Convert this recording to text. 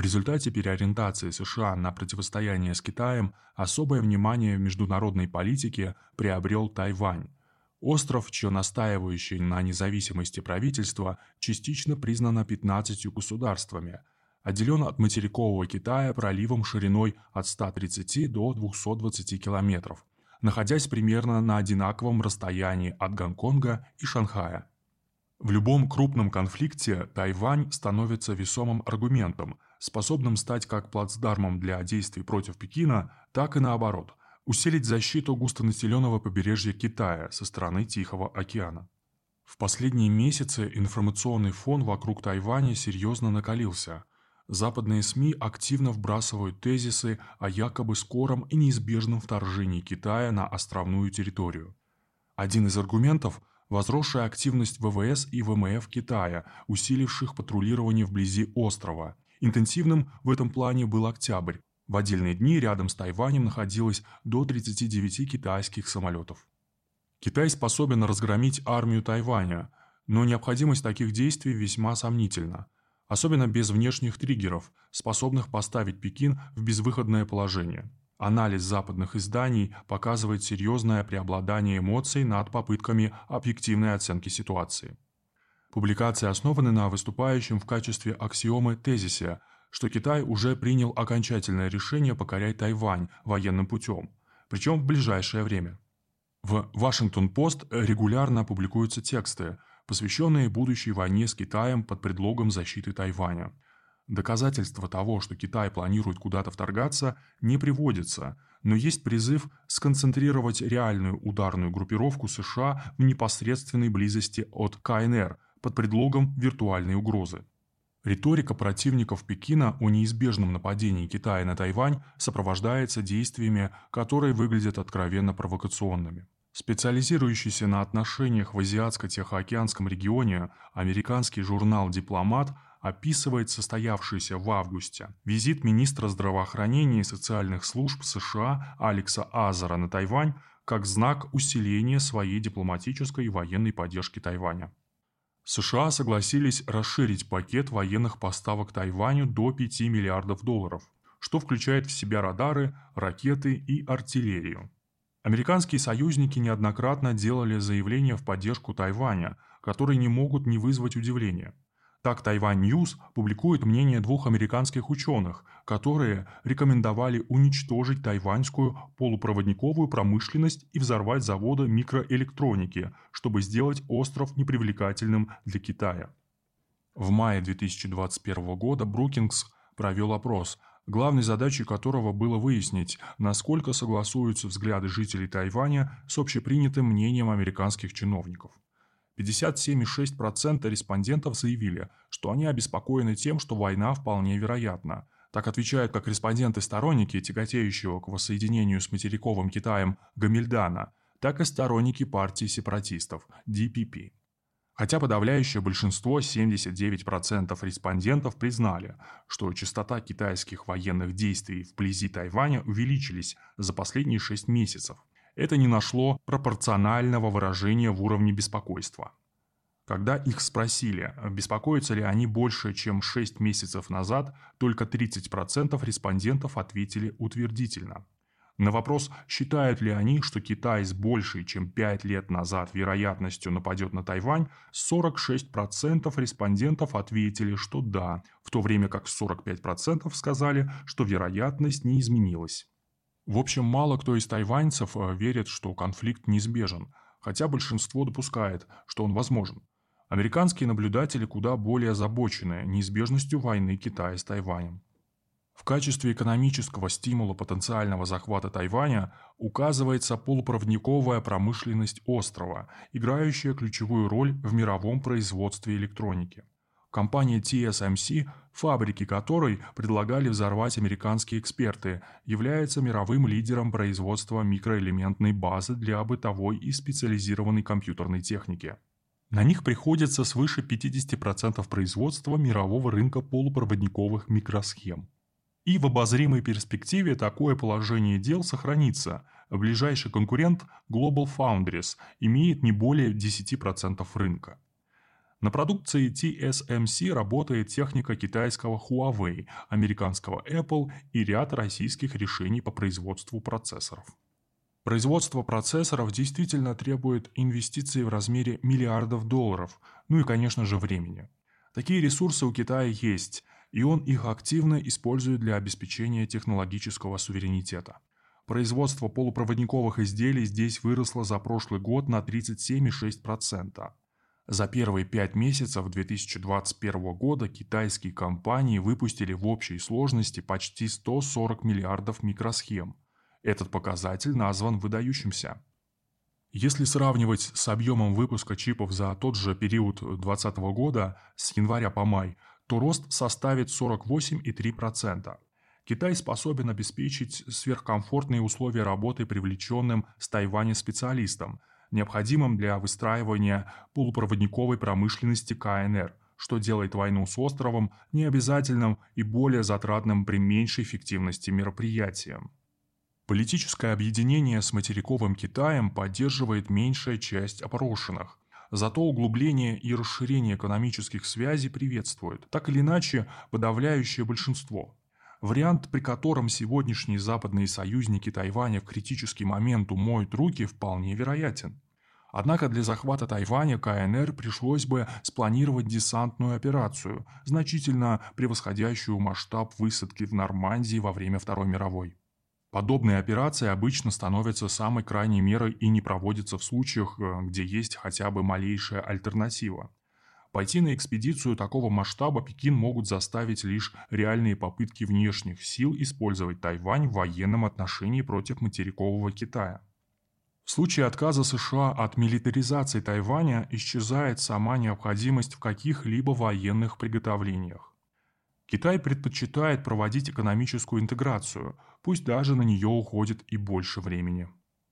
В результате переориентации США на противостояние с Китаем особое внимание в международной политике приобрел Тайвань. Остров, чье настаивающее на независимости правительство, частично признано 15 государствами, отделен от материкового Китая проливом шириной от 130 до 220 километров, находясь примерно на одинаковом расстоянии от Гонконга и Шанхая. В любом крупном конфликте Тайвань становится весомым аргументом, способным стать как плацдармом для действий против Пекина, так и наоборот, усилить защиту густонаселенного побережья Китая со стороны Тихого океана. В последние месяцы информационный фон вокруг Тайваня серьезно накалился. Западные СМИ активно вбрасывают тезисы о якобы скором и неизбежном вторжении Китая на островную территорию. Один из аргументов – возросшая активность ВВС и ВМФ Китая, усиливших патрулирование вблизи острова. Интенсивным в этом плане был октябрь. В отдельные дни рядом с Тайванем находилось до 39 китайских самолетов. Китай способен разгромить армию Тайваня, но необходимость таких действий весьма сомнительна – особенно без внешних триггеров, способных поставить Пекин в безвыходное положение. Анализ западных изданий показывает серьезное преобладание эмоций над попытками объективной оценки ситуации. Публикации основаны на выступающем в качестве аксиомы тезисе, что Китай уже принял окончательное решение покорять Тайвань военным путем, причем в ближайшее время. В Вашингтон-Пост регулярно публикуются тексты, посвященные будущей войне с Китаем под предлогом защиты Тайваня. Доказательства того, что Китай планирует куда-то вторгаться, не приводятся, но есть призыв сконцентрировать реальную ударную группировку США в непосредственной близости от КНР под предлогом виртуальной угрозы. Риторика противников Пекина о неизбежном нападении Китая на Тайвань сопровождается действиями, которые выглядят откровенно провокационными. Специализирующийся на отношениях в Азиатско-Тихоокеанском регионе американский журнал «Дипломат» описывает состоявшийся в августе визит министра здравоохранения и социальных служб США Алекса Азара на Тайвань как знак усиления своей дипломатической и военной поддержки Тайваня. США согласились расширить пакет военных поставок Тайваню до 5 миллиардов долларов, что включает в себя радары, ракеты и артиллерию. Американские союзники неоднократно делали заявления в поддержку Тайваня, которые не могут не вызвать удивления. Так Taiwan News публикует мнение двух американских ученых, которые рекомендовали уничтожить тайваньскую полупроводниковую промышленность и взорвать заводы микроэлектроники, чтобы сделать остров непривлекательным для Китая. В мае 2021 года Brookings провел опрос – главной задачей которого было выяснить, насколько согласуются взгляды жителей Тайваня с общепринятым мнением американских чиновников. 57,6% респондентов заявили, что они обеспокоены тем, что война вполне вероятна. Так отвечают как респонденты-сторонники, тяготеющего к воссоединению с материковым Китаем Гамильдана, так и сторонники партии сепаратистов – DPP. Хотя подавляющее большинство, 79% респондентов, признали, что частота китайских военных действий вблизи Тайваня увеличились за последние 6 месяцев. Это не нашло пропорционального выражения в уровне беспокойства. Когда их спросили, беспокоятся ли они больше, чем 6 месяцев назад, только 30% респондентов ответили утвердительно. На вопрос, считают ли они, что Китай с большей, чем 5 лет назад вероятностью нападет на Тайвань, 46% респондентов ответили, что да, в то время как 45% сказали, что вероятность не изменилась. В общем, мало кто из тайваньцев э, верит, что конфликт неизбежен, хотя большинство допускает, что он возможен. Американские наблюдатели куда более озабочены неизбежностью войны Китая с Тайванем. В качестве экономического стимула потенциального захвата Тайваня указывается полупроводниковая промышленность острова, играющая ключевую роль в мировом производстве электроники. Компания TSMC, фабрики которой предлагали взорвать американские эксперты, является мировым лидером производства микроэлементной базы для бытовой и специализированной компьютерной техники. На них приходится свыше 50% производства мирового рынка полупроводниковых микросхем. И в обозримой перспективе такое положение дел сохранится. Ближайший конкурент Global Foundries имеет не более 10% рынка. На продукции TSMC работает техника китайского Huawei, американского Apple и ряд российских решений по производству процессоров. Производство процессоров действительно требует инвестиций в размере миллиардов долларов, ну и, конечно же, времени. Такие ресурсы у Китая есть, и он их активно использует для обеспечения технологического суверенитета. Производство полупроводниковых изделий здесь выросло за прошлый год на 37,6%. За первые пять месяцев 2021 года китайские компании выпустили в общей сложности почти 140 миллиардов микросхем – этот показатель назван выдающимся. Если сравнивать с объемом выпуска чипов за тот же период 2020 года с января по май, то рост составит 48,3%. Китай способен обеспечить сверхкомфортные условия работы привлеченным с Тайваня специалистам, необходимым для выстраивания полупроводниковой промышленности КНР, что делает войну с островом необязательным и более затратным при меньшей эффективности мероприятием. Политическое объединение с материковым Китаем поддерживает меньшая часть опрошенных. Зато углубление и расширение экономических связей приветствует, так или иначе, подавляющее большинство. Вариант, при котором сегодняшние западные союзники Тайваня в критический момент умоют руки, вполне вероятен. Однако для захвата Тайваня КНР пришлось бы спланировать десантную операцию, значительно превосходящую масштаб высадки в Нормандии во время Второй мировой. Подобные операции обычно становятся самой крайней мерой и не проводятся в случаях, э, где есть хотя бы малейшая альтернатива. Пойти на экспедицию такого масштаба Пекин могут заставить лишь реальные попытки внешних сил использовать Тайвань в военном отношении против материкового Китая. В случае отказа США от милитаризации Тайваня исчезает сама необходимость в каких-либо военных приготовлениях. Китай предпочитает проводить экономическую интеграцию, пусть даже на нее уходит и больше времени.